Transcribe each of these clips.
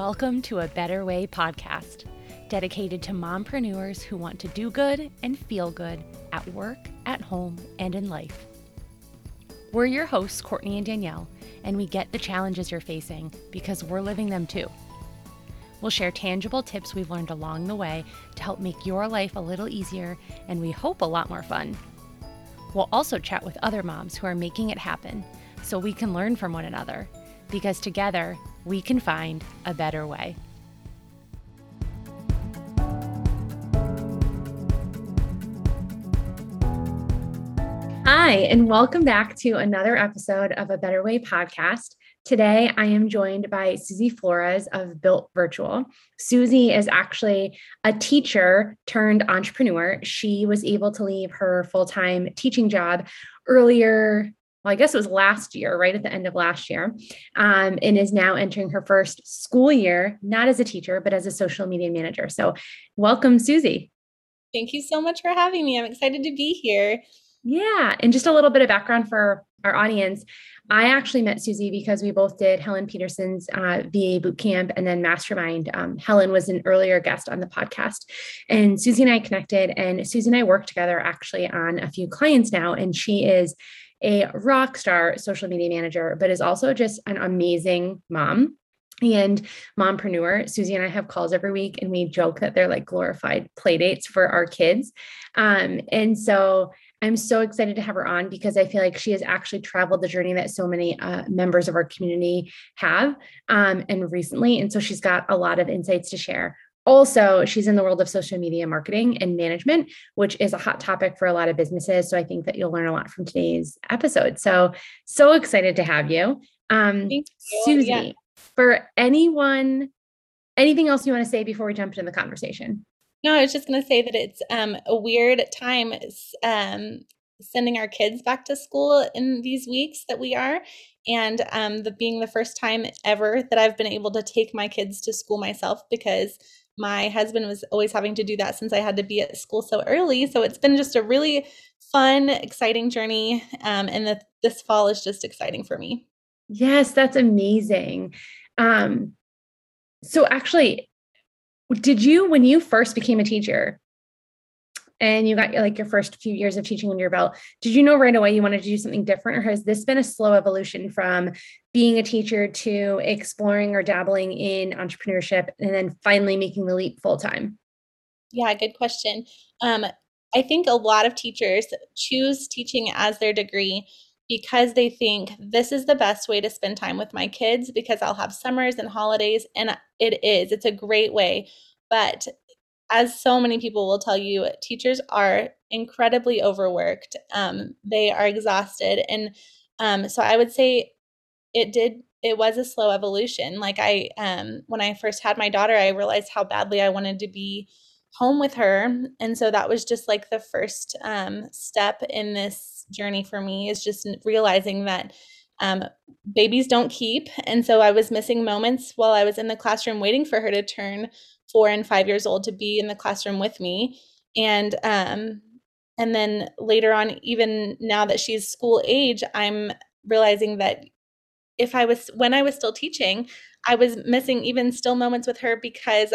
Welcome to a Better Way podcast, dedicated to mompreneurs who want to do good and feel good at work, at home, and in life. We're your hosts, Courtney and Danielle, and we get the challenges you're facing because we're living them too. We'll share tangible tips we've learned along the way to help make your life a little easier and we hope a lot more fun. We'll also chat with other moms who are making it happen so we can learn from one another because together we can find a better way. Hi, and welcome back to another episode of a Better Way podcast. Today, I am joined by Susie Flores of Built Virtual. Susie is actually a teacher turned entrepreneur. She was able to leave her full time teaching job earlier well, I guess it was last year, right at the end of last year, um, and is now entering her first school year, not as a teacher, but as a social media manager. So, welcome, Susie. Thank you so much for having me. I'm excited to be here. Yeah. And just a little bit of background for our audience. I actually met Susie because we both did Helen Peterson's uh, VA boot camp and then Mastermind. Um, Helen was an earlier guest on the podcast, and Susie and I connected. And Susie and I work together actually on a few clients now. And she is a rock star social media manager, but is also just an amazing mom and mompreneur. Susie and I have calls every week and we joke that they're like glorified play dates for our kids. Um, and so I'm so excited to have her on because I feel like she has actually traveled the journey that so many uh, members of our community have um, and recently. And so she's got a lot of insights to share also she's in the world of social media marketing and management which is a hot topic for a lot of businesses. So i think that you'll learn a lot from today's episode. So so excited to have you. Um you. susie yeah. for anyone anything else you want to say before we jump into the conversation? No i was just going to say that it's um a weird time um sending our kids back to school in these weeks that we are. And um the being the first time ever that i've been able to take my kids to school myself because my husband was always having to do that since I had to be at school so early. So it's been just a really fun, exciting journey. Um, and the, this fall is just exciting for me. Yes, that's amazing. Um, so actually, did you, when you first became a teacher, and you got like your first few years of teaching under your belt did you know right away you wanted to do something different or has this been a slow evolution from being a teacher to exploring or dabbling in entrepreneurship and then finally making the leap full time yeah good question. Um, i think a lot of teachers choose teaching as their degree because they think this is the best way to spend time with my kids because I'll have summers and holidays and it is it's a great way but as so many people will tell you, teachers are incredibly overworked. Um, they are exhausted. And um, so I would say it did, it was a slow evolution. Like I, um, when I first had my daughter, I realized how badly I wanted to be home with her. And so that was just like the first um, step in this journey for me is just realizing that um, babies don't keep. And so I was missing moments while I was in the classroom waiting for her to turn four and five years old to be in the classroom with me. And um and then later on even now that she's school age i'm realizing that if i was when i was still teaching i was missing even still moments with her because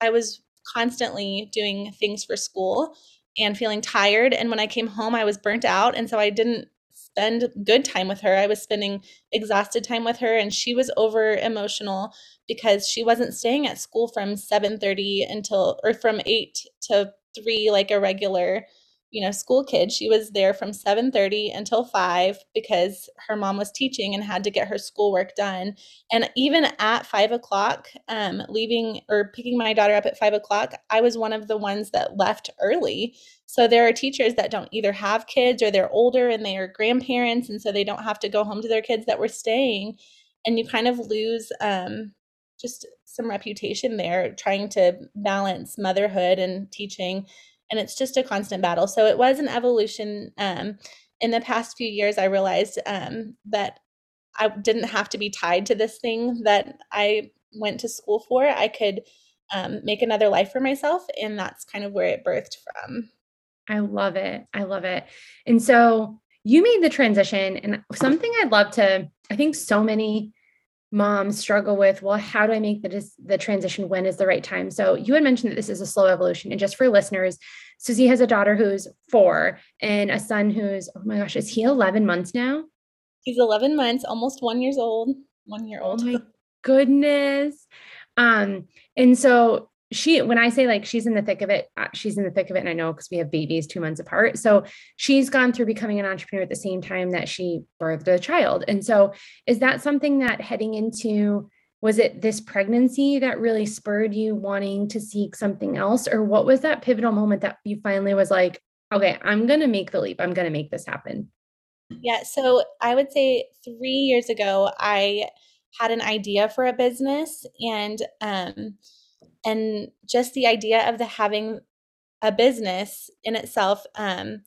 i was constantly doing things for school and feeling tired. And when i came home i was burnt out. And so i didn't spend good time with her. I was spending exhausted time with her and she was over emotional because she wasn't staying at school from 7:30 until or from 8 to 3 like a regular you know school kid. She was there from 7.30 until 5 because her mom was teaching and had to get her schoolwork done. And even at 5 o'clock um, leaving or picking my daughter up at 5 o'clock i was one of the ones that left early. So there are teachers that don't either have kids or they're older and they are grandparents and so they don't have to go home to their kids that were staying. And you kind of lose um, just some reputation there trying to balance motherhood and teaching and it's just a constant battle. So it was an evolution um, in the past few years i realized um, that i didn't have to be tied to this thing that i went to school for. I could um, make another life for myself and that's kind of where it birthed from. I love it. I love it. And so you made the transition and something i'd love to i think so many moms struggle with well how do i make the the transition when is the right time? So you had mentioned that this is a slow evolution and just for listeners susie has a daughter who's four and a son who's oh my gosh is he 11 months now? He's 11 months almost one years old one year old. oh my goodness. Um and so she when i say like she's in the thick of it uh, she's in the thick of it and i know because we have babies two months apart. So she's gone through becoming an entrepreneur at the same time that she birthed a child. And so is that something that heading into was it this pregnancy that really spurred you wanting to seek something else? Or what was that pivotal moment that you finally was like okay i'm going to make the leap. I'm going to make this happen yeah so i would say 3 years ago i had an idea for a business and um and just the idea of the having a business in itself um,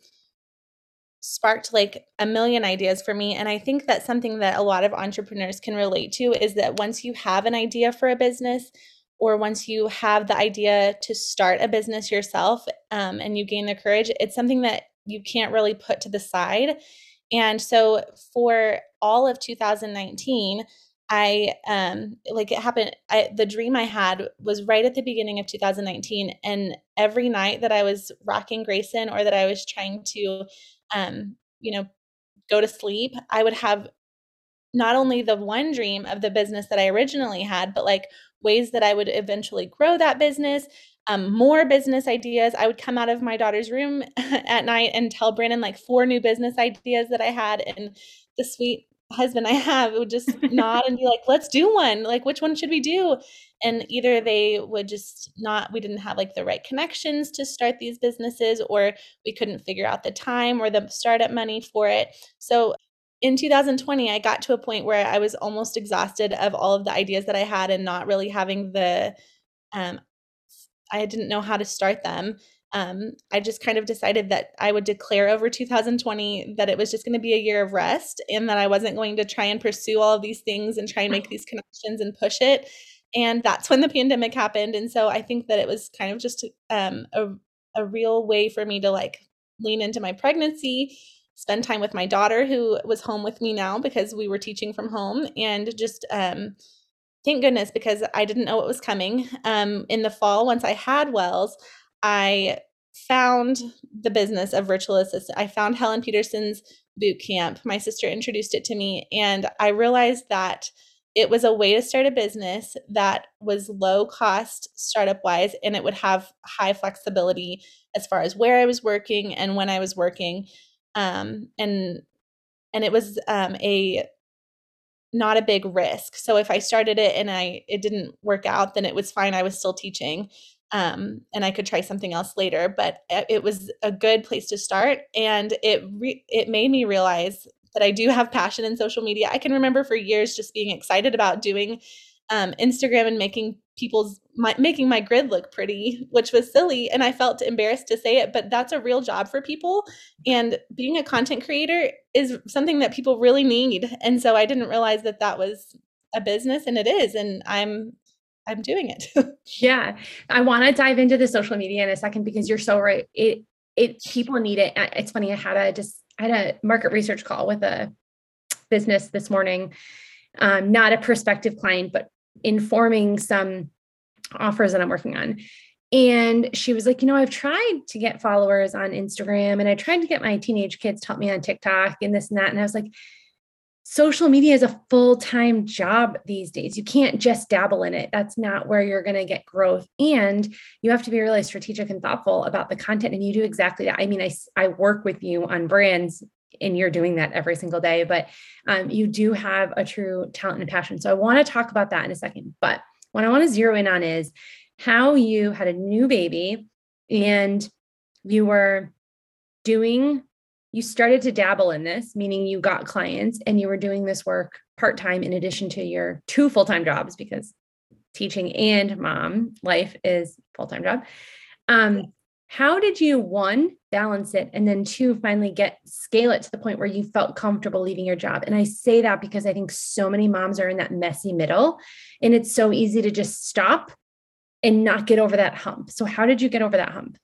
sparked like a million ideas for me and i think that's something that a lot of entrepreneurs can relate to is that once you have an idea for a business or once you have the idea to start a business yourself um, and you gain the courage it's something that you can't really put to the side. And so for all of 2019 I um like it happened I the dream I had was right at the beginning of 2019 and every night that I was rocking Grayson or that I was trying to um you know go to sleep I would have not only the one dream of the business that I originally had but like ways that I would eventually grow that business um, more business ideas. I would come out of my daughter's room at night and tell Brandon like four new business ideas that I had. And the sweet husband I have would just nod and be like, let's do one. Like, which one should we do? And either they would just not, we didn't have like the right connections to start these businesses, or we couldn't figure out the time or the startup money for it. So in 2020, I got to a point where I was almost exhausted of all of the ideas that I had and not really having the, um, I didn't know how to start them um, I just kind of decided that I would declare over 2020 that it was just going to be a year of rest and that I wasn't going to try and pursue all of these things and try and make these connections and push it. And that's when the pandemic happened. And so I think that it was kind of just um, a, a real way for me to like lean into my pregnancy, spend time with my daughter who was home with me now because we were teaching from home, and just um, thank goodness because I didn't know what was coming. Um, in the fall, once I had Wells, I found the business of virtual assistant. I found Helen Peterson's boot camp. My sister introduced it to me, and I realized that it was a way to start a business that was low cost startup wise and it would have high flexibility as far as where I was working and when I was working. Um, and and it was um, a not a big risk. So if I started it and I it didn't work out, then it was fine. I was still teaching um, and I could try something else later. But it was a good place to start, and it re- it made me realize that I do have passion in social media. I can remember for years just being excited about doing um, Instagram and making people's my, making my grid look pretty, which was silly, and I felt embarrassed to say it. But that's a real job for people, and being a content creator is something that people really need. And so I didn't realize that that was a business, and it is, and I'm I'm doing it. yeah. I want to dive into the social media in a second because you're so right. It it people need it. It's funny. I had a just I had a market research call with a business this morning. Um, not a prospective client, but informing some offers that I'm working on. And she was like, you know, I've tried to get followers on Instagram and I tried to get my teenage kids to help me on TikTok and this and that. And I was like, social media is a full-time job these days. You can't just dabble in it. That's not where you're going to get growth. And you have to be really strategic and thoughtful about the content. And you do exactly that. I mean, I, I work with you on brands and you're doing that every single day, but um, you do have a true talent and passion. So I want to talk about that in a second. But what I want to zero in on is how you had a new baby and you were doing you started to dabble in this, meaning you got clients and you were doing this work part time in addition to your two full time jobs because teaching and mom life is full time job. Um, how did you one balance it and then two finally get scale it to the point where you felt comfortable leaving your job? And i say that because i think so many moms are in that messy middle and it's so easy to just stop and not get over that hump. So how did you get over that hump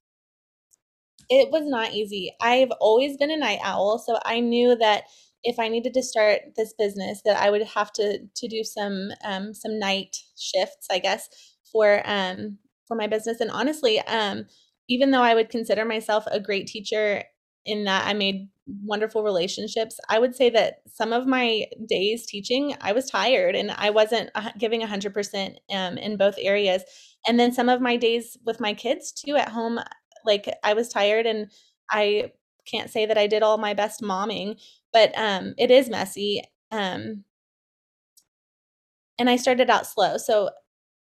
it was not easy. I've always been a night owl, so I knew that if I needed to start this business, that I would have to to do some um, some night shifts, I guess, for um, for my business. And honestly, um, even though I would consider myself a great teacher in that I made wonderful relationships, I would say that some of my days teaching, I was tired and I wasn't giving 100% um, in both areas. And then some of my days with my kids too at home, like I was tired and I can't say that I did all my best momming, but um, it is messy. Um, and I started out slow. So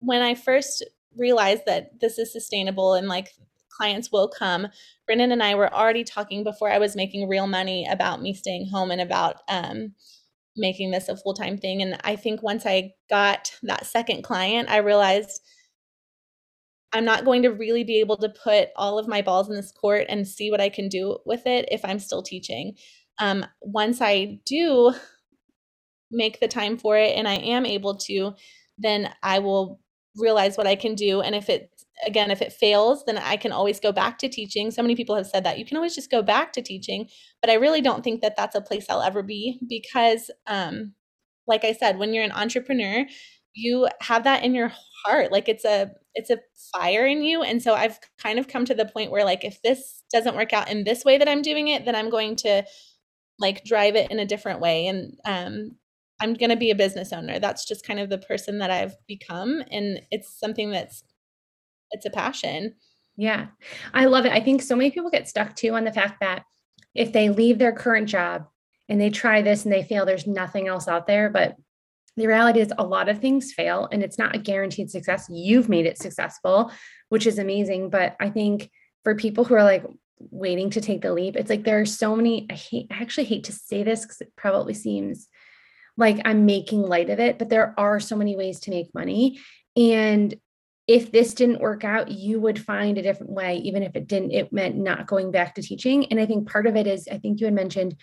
when I first realized that this is sustainable and like clients will come, Brendan and I were already talking before I was making real money about me staying home and about um, making this a full time thing. And I think once I got that second client, I realized I'm not going to really be able to put all of my balls in this court and see what I can do with it if I'm still teaching. Um, once I do make the time for it and I am able to, then I will realize what I can do. And if it, again, if it fails, then I can always go back to teaching. So many people have said that you can always just go back to teaching, but I really don't think that that's a place I'll ever be because, um, like I said, when you're an entrepreneur, you have that in your heart like it's a it's a fire in you. And so i've kind of come to the point where like if this doesn't work out in this way that i'm doing it then i'm going to like drive it in a different way. And um i'm going to be a business owner. That's just kind of the person that i've become. And it's something that's it's a passion. Yeah. I love it. I think so many people get stuck too on the fact that if they leave their current job and they try this and they fail there's nothing else out there. But the reality is a lot of things fail and it's not a guaranteed success. You've made it successful which is amazing but i think for people who are like waiting to take the leap it's like there are so many i hate i actually hate to say this because it probably seems like i'm making light of it but there are so many ways to make money. And if this didn't work out you would find a different way even if it didn't it meant not going back to teaching. And i think part of it is i think you had mentioned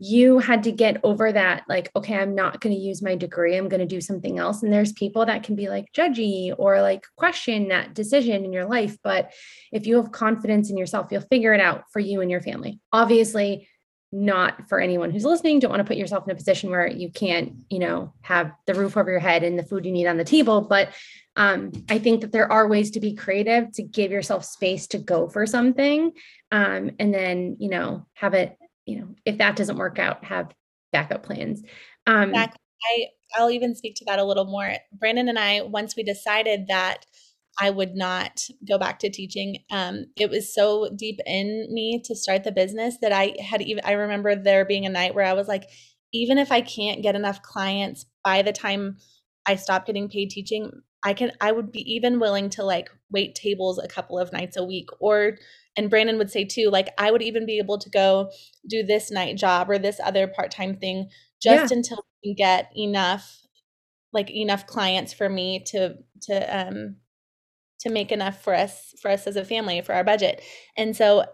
you had to get over that like okay i'm not going to use my degree i'm going to do something else. And there's people that can be like judgy or like question that decision in your life. But if you have confidence in yourself you'll figure it out for you and your family. Obviously not for anyone who's listening don't want to put yourself in a position where you can't you know have the roof over your head and the food you need on the table. But um, i think that there are ways to be creative to give yourself space to go for something um, and then you know have it you know, if that doesn't work out, have backup plans. Um, I I'll even speak to that a little more. Brandon and I, once we decided that I would not go back to teaching, um, it was so deep in me to start the business that I had even. I remember there being a night where I was like, even if I can't get enough clients by the time I stop getting paid teaching, I can. I would be even willing to like wait tables a couple of nights a week or and Brandon would say too, like I would even be able to go do this night job or this other part-time thing just yeah. until we can get enough like enough clients for me to to um to make enough for us for us as a family for our budget. And so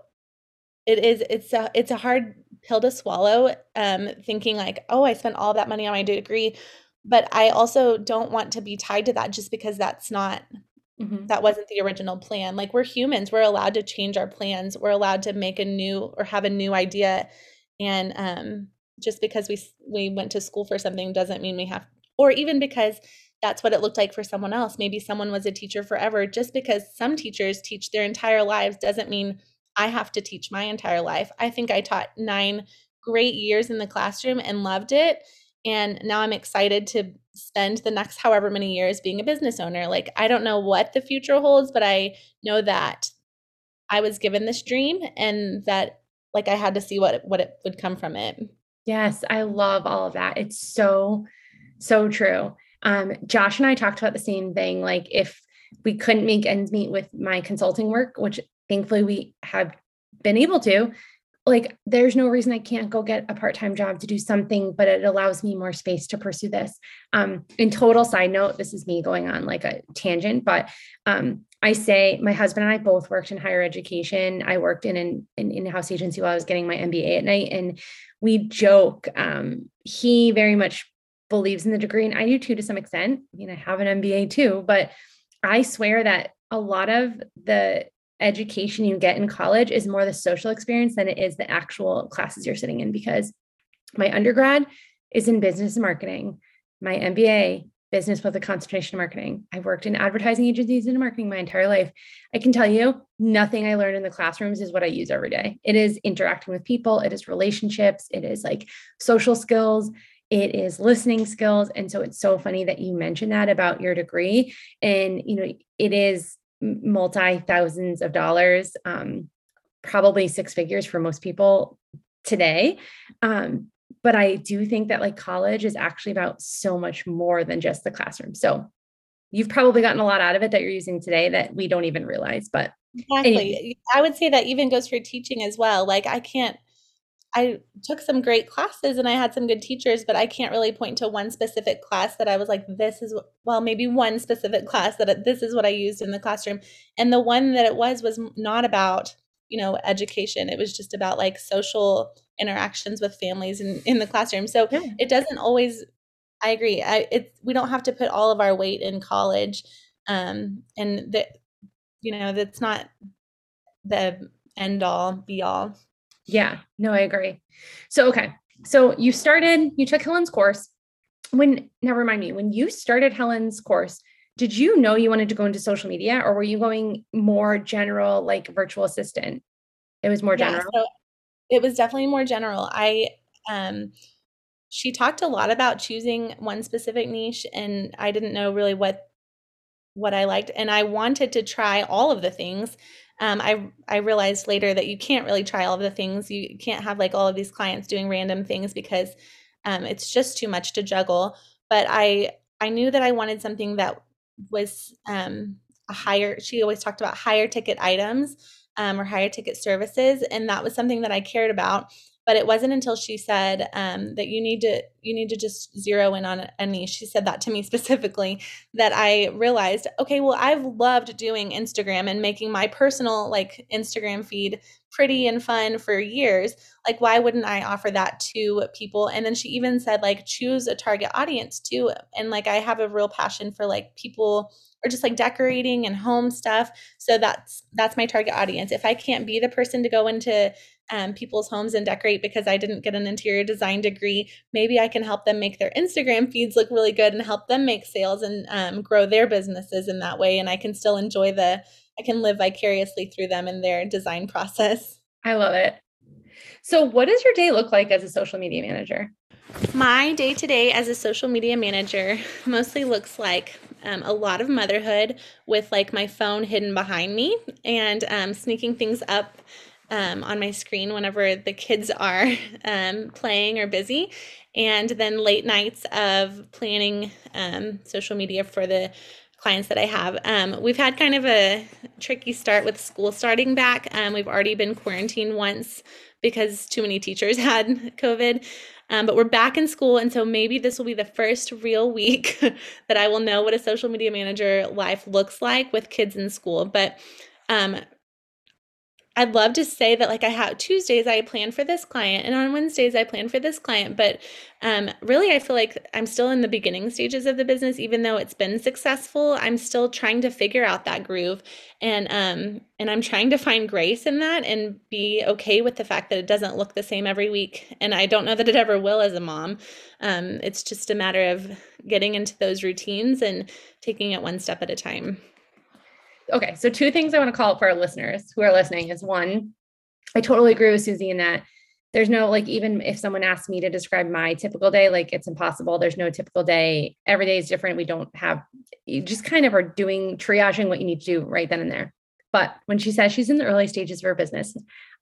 it is it's a it's a hard pill to swallow um thinking like, "Oh, I spent all that money on my degree." But I also don't want to be tied to that just because that's not Mm-hmm. That wasn't the original plan. Like we're humans, we're allowed to change our plans. We're allowed to make a new or have a new idea. And um, just because we we went to school for something doesn't mean we have, or even because that's what it looked like for someone else. Maybe someone was a teacher forever. Just because some teachers teach their entire lives doesn't mean I have to teach my entire life. I think I taught nine great years in the classroom and loved it. And now I'm excited to spend the next however many years being a business owner. Like, I don't know what the future holds, but I know that I was given this dream and that like I had to see what what it would come from it. Yes, I love all of that. It's so so true. Um Josh and I talked about the same thing like if we couldn't make ends meet with my consulting work, which thankfully we have been able to, like there's no reason I can't go get a part-time job to do something, but it allows me more space to pursue this. Um, in total side note, this is me going on like a tangent, but um, I say my husband and I both worked in higher education. I worked in an, an in-house agency while I was getting my MBA at night, and we joke. Um, he very much believes in the degree, and I do too to some extent. I mean, I have an MBA too, but I swear that a lot of the education you get in college is more the social experience than it is the actual classes you're sitting in because My undergrad is in business and marketing. My MBA, business with a concentration in marketing. I've worked in advertising agencies and marketing my entire life. I can tell you, nothing I learned in the classrooms is what I use every day. It is interacting with people, it is relationships, it is like social skills, it is listening skills. And so it's so funny that you mentioned that about your degree. And, you know, it is multi thousands of dollars, um, probably six figures for most people today. Um, but I do think that like college is actually about so much more than just the classroom. So you've probably gotten a lot out of it that you're using today that we don't even realize. But exactly, anyway. I would say that even goes for teaching as well. Like I can't. I took some great classes and I had some good teachers, but I can't really point to one specific class that I was like, this is, well, maybe one specific class that this is what I used in the classroom. And the one that it was was not about, you know, education. It was just about like social interactions with families in, in the classroom. So yeah. it doesn't always, I agree. I, it, we don't have to put all of our weight in college. Um, and that, you know, that's not the end all be all. Yeah, no, I agree. So, okay. So you started, you took Helen's course. When, now remind me, when you started Helen's course, did you know you wanted to go into social media or were you going more general, like virtual assistant? It was more general. Yeah, so it was definitely more general. I um she talked a lot about choosing one specific niche and I didn't know really what what I liked and I wanted to try all of the things. Um, I I realized later that you can't really try all of the things. You can't have like all of these clients doing random things because um, it's just too much to juggle. But I I knew that I wanted something that was um, a higher. She always talked about higher ticket items um, or higher ticket services, and that was something that I cared about. But it wasn't until she said um, that you need to you need to just zero in on a niche. She said that to me specifically that I realized, okay, well, I've loved doing Instagram and making my personal like Instagram feed pretty and fun for years. Like, why wouldn't I offer that to people? And then she even said, like, choose a target audience too. And like, I have a real passion for like people or just like decorating and home stuff. So that's that's my target audience. If I can't be the person to go into um, people's homes and decorate because I didn't get an interior design degree, maybe I can help them make their Instagram feeds look really good and help them make sales and um, grow their businesses in that way. And I can still enjoy the, I can live vicariously through them in their design process. I love it. So, what does your day look like as a social media manager? My day to day as a social media manager mostly looks like um, a lot of motherhood with like my phone hidden behind me and um, sneaking things up um, on my screen whenever the kids are um, playing or busy. And then late nights of planning um, social media for the clients that I have. Um, we've had kind of a tricky start with school starting back. Um, we've already been quarantined once because too many teachers had COVID. Um, but we're back in school, and so maybe this will be the first real week that I will know what a social media manager life looks like with kids in school. But um, I'd love to say that like I have Tuesdays I plan for this client and on Wednesdays I plan for this client, but um, really I feel like I'm still in the beginning stages of the business, even though it's been successful. I'm still trying to figure out that groove, and um, and I'm trying to find grace in that and be okay with the fact that it doesn't look the same every week, and I don't know that it ever will as a mom. Um, it's just a matter of getting into those routines and taking it one step at a time okay, so two things I want to call out for our listeners who are listening is one, I totally agree with Susie in that there's no like even if someone asks me to describe my typical day like it's impossible. There's no typical day. Every day is different. We don't have you just kind of are doing triaging what you need to do right then and there. But when she says she's in the early stages of her business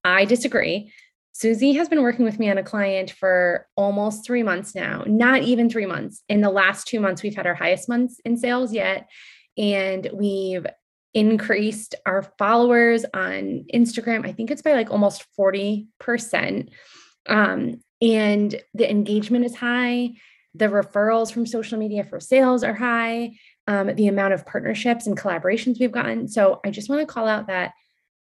i disagree. Susie has been working with me on a client for almost three months now not even three months. In the last two months we've had our highest months in sales yet and we've increased our followers on Instagram. I think it's by like almost 40%. Um, and the engagement is high. The referrals from social media for sales are high. Um, the amount of partnerships and collaborations we've gotten. So I just want to call out that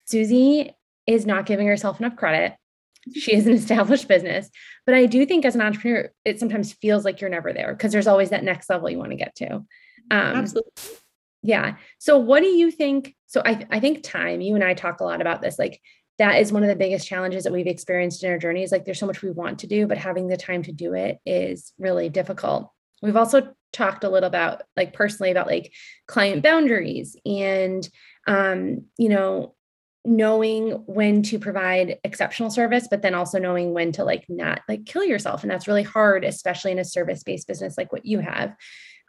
Susie is not giving herself enough credit. She is an established business. But I do think as an entrepreneur, it sometimes feels like you're never there because there's always that next level you want to get to. Um, Absolutely yeah. So what do you think? So I, I think time, you and I talk a lot about this. Like that is one of the biggest challenges that we've experienced in our journey is like there's so much we want to do but having the time to do it is really difficult we've also talked a little about like personally about like client boundaries and um you know knowing when to provide exceptional service but then also knowing when to like not like kill yourself and that's really hard especially in a service based business like what you have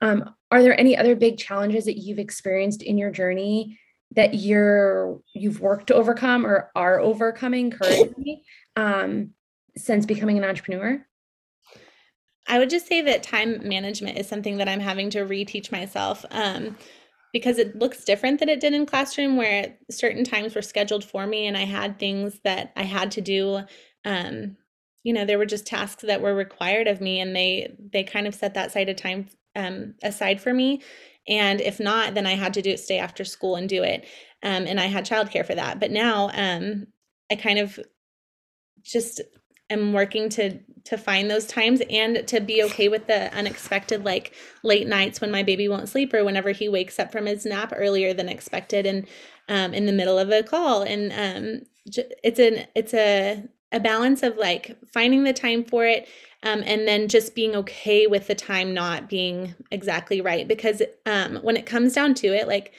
um, are there any other big challenges that you've experienced in your journey that you're you've worked to overcome or are overcoming currently um, since becoming an entrepreneur? I would just say that time management is something that i'm having to reteach myself um, because it looks different than it did in classroom where certain times were scheduled for me and i had things that i had to do. Um, you know there were just tasks that were required of me and they they kind of set that side of time um, aside for me and if not then i had to do it stay after school and do it um, and i had childcare for that but now um, i kind of just am working to to find those times and to be okay with the unexpected like late nights when my baby won't sleep or whenever he wakes up from his nap earlier than expected and um, in the middle of a call and um, it's an it's a a balance of like finding the time for it um, and then just being okay with the time not being exactly right. Because um, when it comes down to it like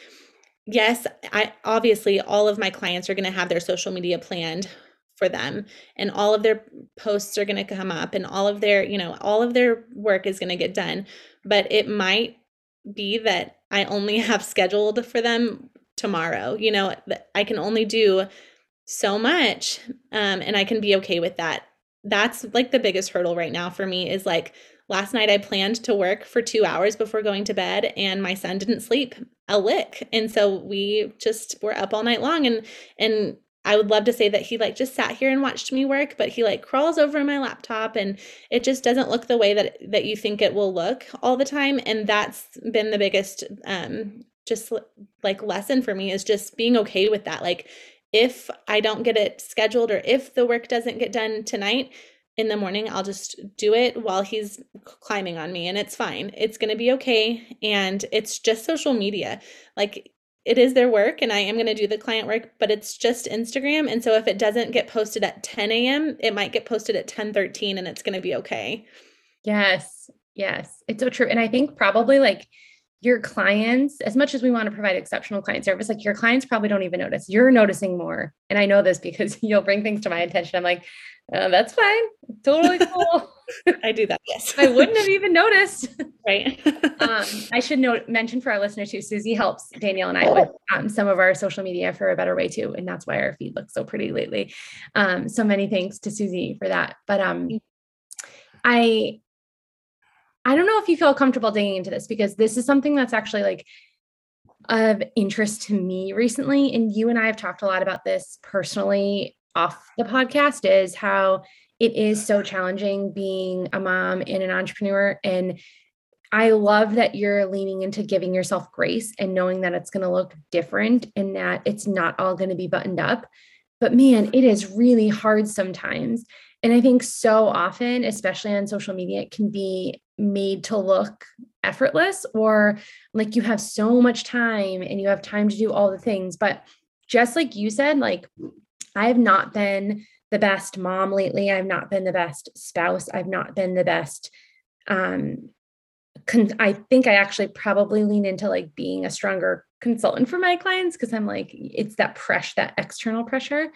yes i obviously all of my clients are going to have their social media planned for them and all of their posts are going to come up and all of their you know all of their work is going to get done. But it might be that i only have scheduled for them tomorrow you know i can only do so much um, and i can be okay with that that's like the biggest hurdle right now for me is like last night i planned to work for two hours before going to bed and my son didn't sleep a lick and so we just were up all night long and and I would love to say that he like just sat here and watched me work, but he like crawls over my laptop and it just doesn't look the way that that you think it will look all the time and that's been the biggest um just like lesson for me is just being okay with that. Like if I don't get it scheduled or if the work doesn't get done tonight, in the morning, I'll just do it while he's climbing on me and it's fine. It's going to be okay. And it's just social media. Like it is their work and I am going to do the client work, but it's just Instagram. And so if it doesn't get posted at 10 a.m., it might get posted at 10 13 and it's going to be okay. Yes. Yes. It's so true. And I think probably like your clients, as much as we want to provide exceptional client service, like your clients probably don't even notice. You're noticing more. And I know this because you'll bring things to my attention. I'm like, uh, that's fine. Totally cool. I do that. Yes. I wouldn't have even noticed. Right. um, I should note mention for our listeners too, Susie helps Danielle and I with um, some of our social media for a better way too. And that's why our feed looks so pretty lately. Um, so many thanks to Susie for that. But um I I don't know if you feel comfortable digging into this because this is something that's actually like of interest to me recently. And you and I have talked a lot about this personally off the podcast is how it is so challenging being a mom and an entrepreneur. And I love that you're leaning into giving yourself grace and knowing that it's going to look different and that it's not all going to be buttoned up. But man, it is really hard sometimes. And I think so often, especially on social media, it can be made to look effortless or like you have so much time and you have time to do all the things. But just like you said, like I have not been the best mom lately. I've not been the best spouse. I've not been the best. Um, con- I think I actually probably lean into like being a stronger consultant for my clients because I'm like, it's that pressure, that external pressure.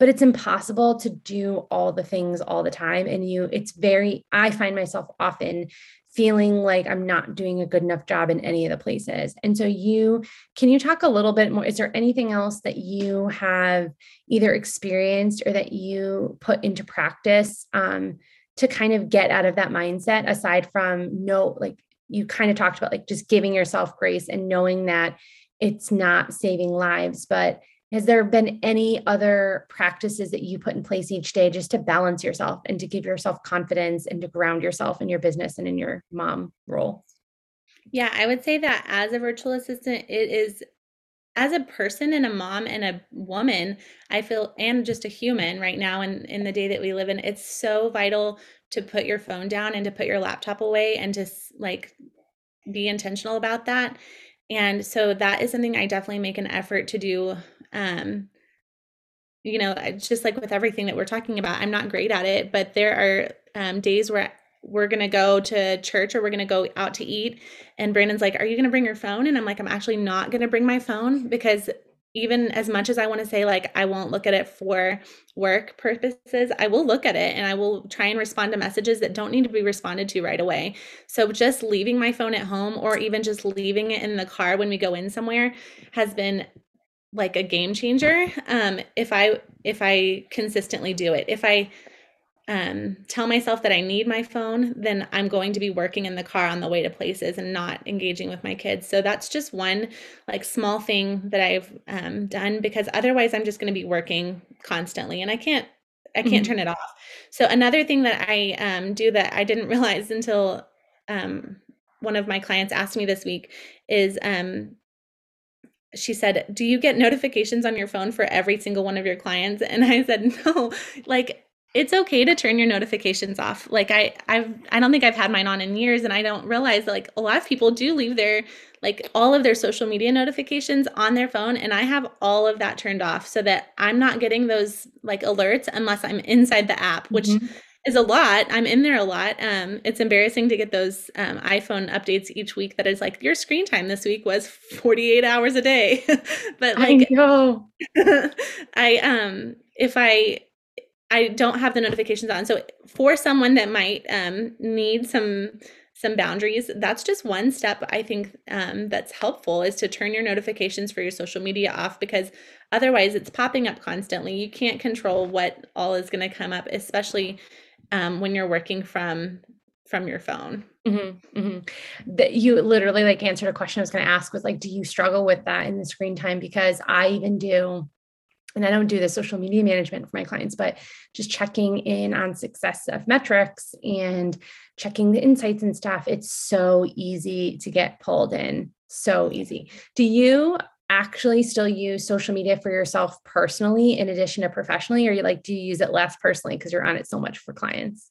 But it's impossible to do all the things all the time. And you, it's very, I find myself often feeling like I'm not doing a good enough job in any of the places. And so, you can you talk a little bit more? Is there anything else that you have either experienced or that you put into practice um, to kind of get out of that mindset aside from no, like you kind of talked about, like just giving yourself grace and knowing that it's not saving lives, but has there been any other practices that you put in place each day just to balance yourself and to give yourself confidence and to ground yourself in your business and in your mom role? Yeah, I would say that as a virtual assistant, it is as a person and a mom and a woman, I feel, and just a human right now in, in the day that we live in, it's so vital to put your phone down and to put your laptop away and to like be intentional about that. And so that is something I definitely make an effort to do um, you know, just like with everything that we're talking about, I'm not great at it, but there are um, days where we're going to go to church or we're going to go out to eat. And Brandon's like, Are you going to bring your phone? And I'm like, I'm actually not going to bring my phone because even as much as I want to say, like, I won't look at it for work purposes, I will look at it and I will try and respond to messages that don't need to be responded to right away. So, just leaving my phone at home or even just leaving it in the car when we go in somewhere has been like a game changer um, if I if I consistently do it. If I um, tell myself that I need my phone, then I'm going to be working in the car on the way to places and not engaging with my kids. So that's just one like small thing that I've um, done because otherwise I'm just going to be working constantly and I can't I can't mm-hmm. turn it off. So another thing that I um, do that I didn't realize until um, one of my clients asked me this week is um, she said, Do you get notifications on your phone for every single one of your clients? And I said, No, like it's okay to turn your notifications off. Like I I've I don't think I've had mine on in years and I don't realize that like a lot of people do leave their like all of their social media notifications on their phone and I have all of that turned off so that I'm not getting those like alerts unless I'm inside the app, which mm-hmm. is a lot. I'm in there a lot. Um it's embarrassing to get those um, iPhone updates each week that is like your screen time this week was 48 hours a day. but like I know. I um if I I don't have the notifications on. So for someone that might um, need some some boundaries, that's just one step I think um, that's helpful is to turn your notifications for your social media off because otherwise it's popping up constantly. You can't control what all is going to come up, especially um, when you're working from from your phone. Mm-hmm, mm-hmm. That you literally like answered a question I was going to ask was like, do you struggle with that in the screen time? Because I even do and I don't do the social media management for my clients, but just checking in on success of metrics and checking the insights and stuff. It's so easy to get pulled in. So easy. Do you actually still use social media for yourself personally in addition to professionally, or you like, do you use it less personally because you're on it so much for clients?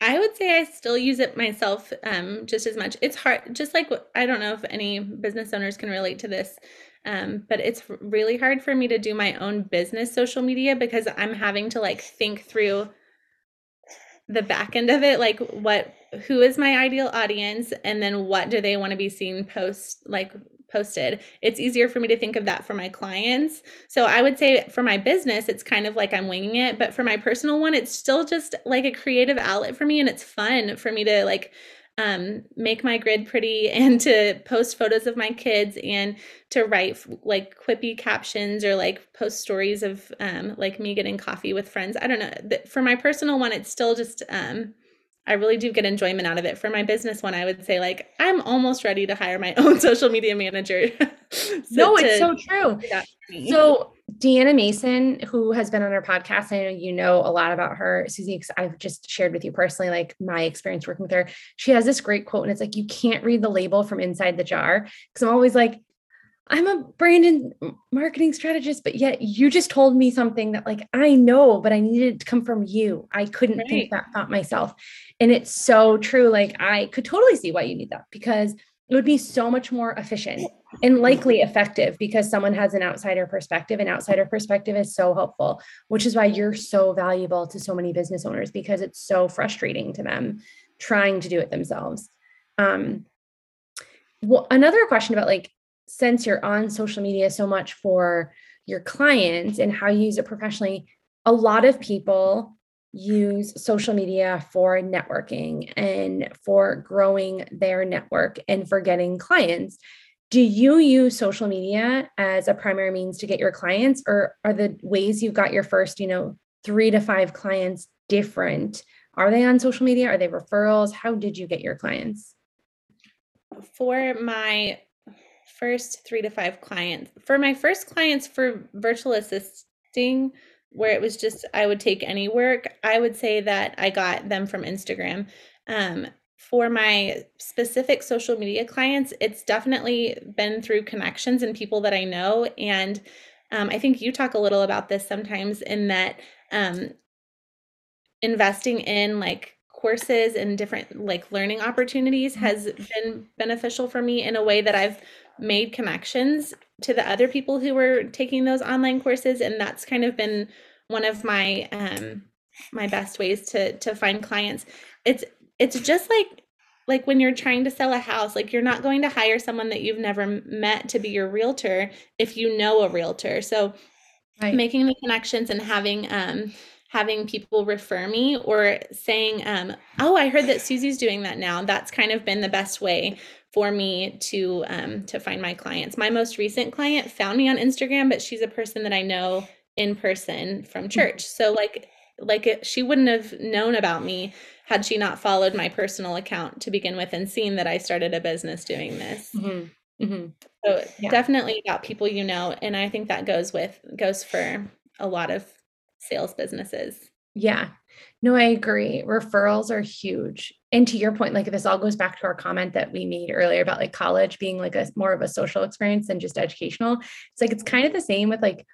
I would say I still use it myself um, just as much. It's hard, just like I don't know if any business owners can relate to this. Um, but it's really hard for me to do my own business social media because I'm having to like think through the back end of it like what who is my ideal audience and then what do they want to be seen post like posted. It's easier for me to think of that for my clients. So i would say for my business it's kind of like i'm winging it but for my personal one it's still just like a creative outlet for me and it's fun for me to like um, make my grid pretty and to post photos of my kids and to write like quippy captions or like post stories of um, like me getting coffee with friends. I don't know. For my personal one, it's still just, um, I really do get enjoyment out of it. For my business one, I would say like I'm almost ready to hire my own social media manager. so no, it's so true. So Deanna Mason, who has been on our podcast, I know you know a lot about her, Susie. I've just shared with you personally, like my experience working with her. She has this great quote, and it's like, you can't read the label from inside the jar. Because I'm always like, I'm a brand and marketing strategist, but yet you just told me something that like I know, but I needed to come from you. I couldn't right. think that thought myself. And it's so true. Like I could totally see why you need that because it would be so much more efficient and likely effective because someone has an outsider perspective. An outsider perspective is so helpful, which is why you're so valuable to so many business owners because it's so frustrating to them trying to do it themselves. Um, well, another question about like, since you're on social media so much for your clients and how you use it professionally, a lot of people use social media for networking and for growing their network and for getting clients. Do you use social media as a primary means to get your clients, or are the ways you got your first, you know, three to five clients different? Are they on social media? Are they referrals? How did you get your clients? For my first three to five clients, for my first clients for virtual assisting, where it was just I would take any work, I would say that I got them from Instagram. Um, for my specific social media clients, it's definitely been through connections and people that I know. And um, I think you talk a little about this sometimes in that um, investing in like courses and different like learning opportunities mm-hmm. has been beneficial for me in a way that I've made connections to the other people who were taking those online courses and that's kind of been one of my um my best ways to to find clients it's it's just like like when you're trying to sell a house like you're not going to hire someone that you've never met to be your realtor if you know a realtor so right. making the connections and having um having people refer me or saying um oh i heard that susie's doing that now that's kind of been the best way for me to um to find my clients my most recent client found me on instagram but she's a person that i know in person from mm-hmm. church so like like it, she wouldn't have known about me had she not followed my personal account to begin with and seen that I started a business doing this. Mm-hmm. Mm-hmm. So yeah. definitely about people you know, and I think that goes with goes for a lot of sales businesses. Yeah. No, I agree. Referrals are huge. And to your point, like this all goes back to our comment that we made earlier about like college being like a more of a social experience than just educational. It's like it's kind of the same with like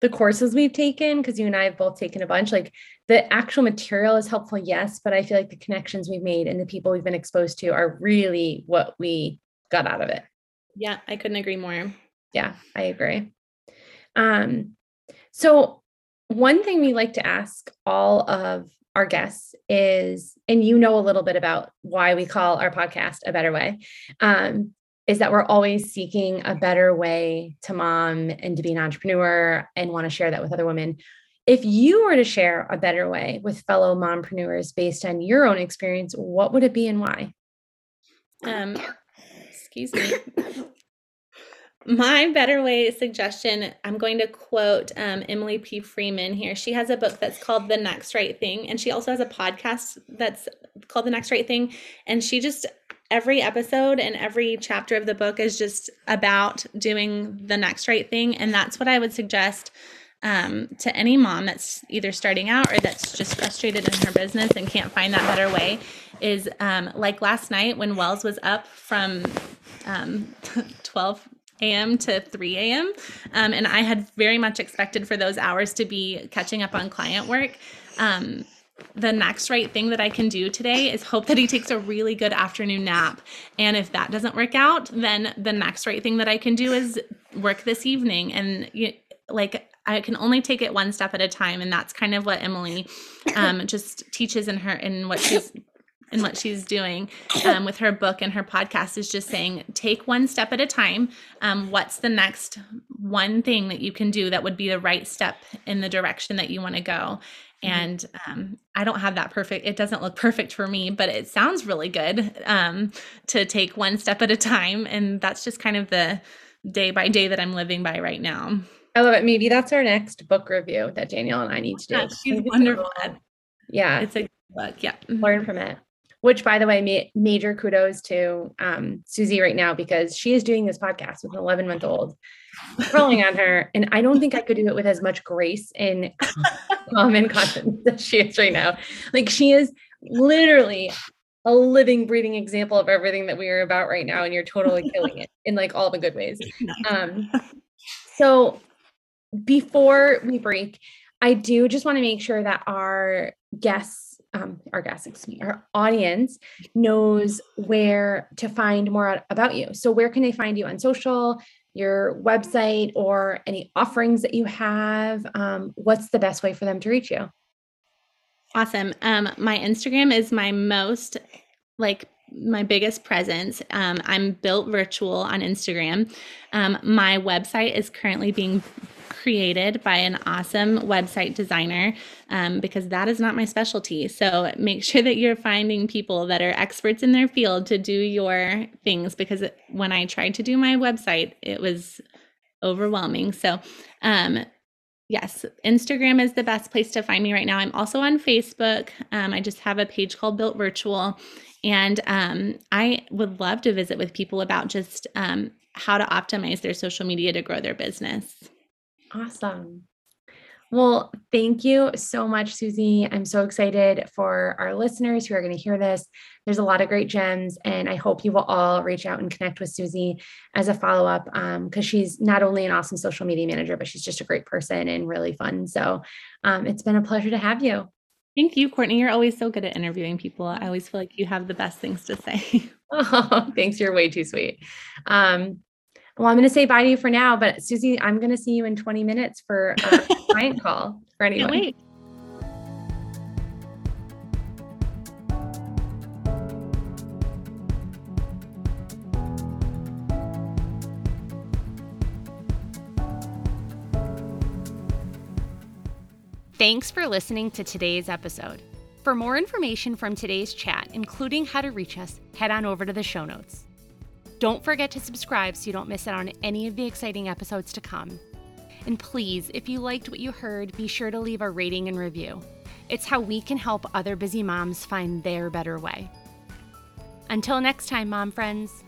the courses we've taken, because you and I have both taken a bunch, like the actual material is helpful, yes, but I feel like the connections we've made and the people we've been exposed to are really what we got out of it. Yeah, I couldn't agree more. Yeah, I agree. Um, so one thing we like to ask all of our guests is, and you know a little bit about why we call our podcast a better way. Um, is that we're always seeking a better way to mom and to be an entrepreneur and want to share that with other women. If you were to share a better way with fellow mompreneurs based on your own experience, what would it be and why? Um, excuse me. My better way suggestion, I'm going to quote um, Emily P. Freeman here. She has a book that's called The Next Right Thing, and she also has a podcast that's called The Next Right Thing. And she just every episode and every chapter of the book is just about doing the next right thing. And that's what I would suggest um, to any mom that's either starting out or that's just frustrated in her business and can't find that better way is um, like last night when Wells was up from um, 12 a.m. to 3 a.m. Um, and I had very much expected for those hours to be catching up on client work. Um, the next right thing that I can do today is hope that he takes a really good afternoon nap. And if that doesn't work out, then the next right thing that I can do is work this evening. And you, like, I can only take it one step at a time. And that's kind of what Emily um, just teaches in her, in what she's and what she's doing um, with her book and her podcast is just saying take one step at a time um, what's the next one thing that you can do that would be the right step in the direction that you want to go. And um, i don't have that perfect it doesn't look perfect for me but it sounds really good um, to take one step at a time and that's just kind of the day by day that i'm living by right now. I love it. Maybe that's our next book review that danielle and i need to do. yeah, she's wonderful. yeah. It's a book. Yeah. Learn from it which by the way ma- major kudos to um, susie right now because she is doing this podcast with an 11 month old crawling on her and i don't think i could do it with as much grace and calm and confidence as she is right now. Like she is literally a living breathing example of everything that we are about right now and you're totally killing it in like all the good ways. Um so before we break i do just want to make sure that our guests um, our guests, excuse me, our audience knows where to find more about you. So, where can they find you on social, your website, or any offerings that you have? Um, what's the best way for them to reach you? Awesome. Um, my Instagram is my most like my biggest presence. Um, I'm built virtual on Instagram. Um, my website is currently being created by an awesome website designer um, because that is not my specialty. So make sure that you're finding people that are experts in their field to do your things because when I tried to do my website, it was overwhelming. So, um, yes, Instagram is the best place to find me right now. I'm also on Facebook. Um, I just have a page called Built Virtual. And um, I would love to visit with people about just um, how to optimize their social media to grow their business. Awesome. Well, thank you so much, Susie. I'm so excited for our listeners who are going to hear this. There's a lot of great gems, and I hope you will all reach out and connect with Susie as a follow up because um, she's not only an awesome social media manager, but she's just a great person and really fun. So um, it's been a pleasure to have you. Thank you, Courtney. You're always so good at interviewing people. I always feel like you have the best things to say. oh, thanks. You're way too sweet. Um, Well, I'm going to say bye to you for now, but Susie, I'm going to see you in 20 minutes for a client call for anyone. Can't wait. Thanks for listening to today's episode. For more information from today's chat, including how to reach us, head on over to the show notes. Don't forget to subscribe so you don't miss out on any of the exciting episodes to come. And please, if you liked what you heard, be sure to leave a rating and review. It's how we can help other busy moms find their better way. Until next time, mom friends.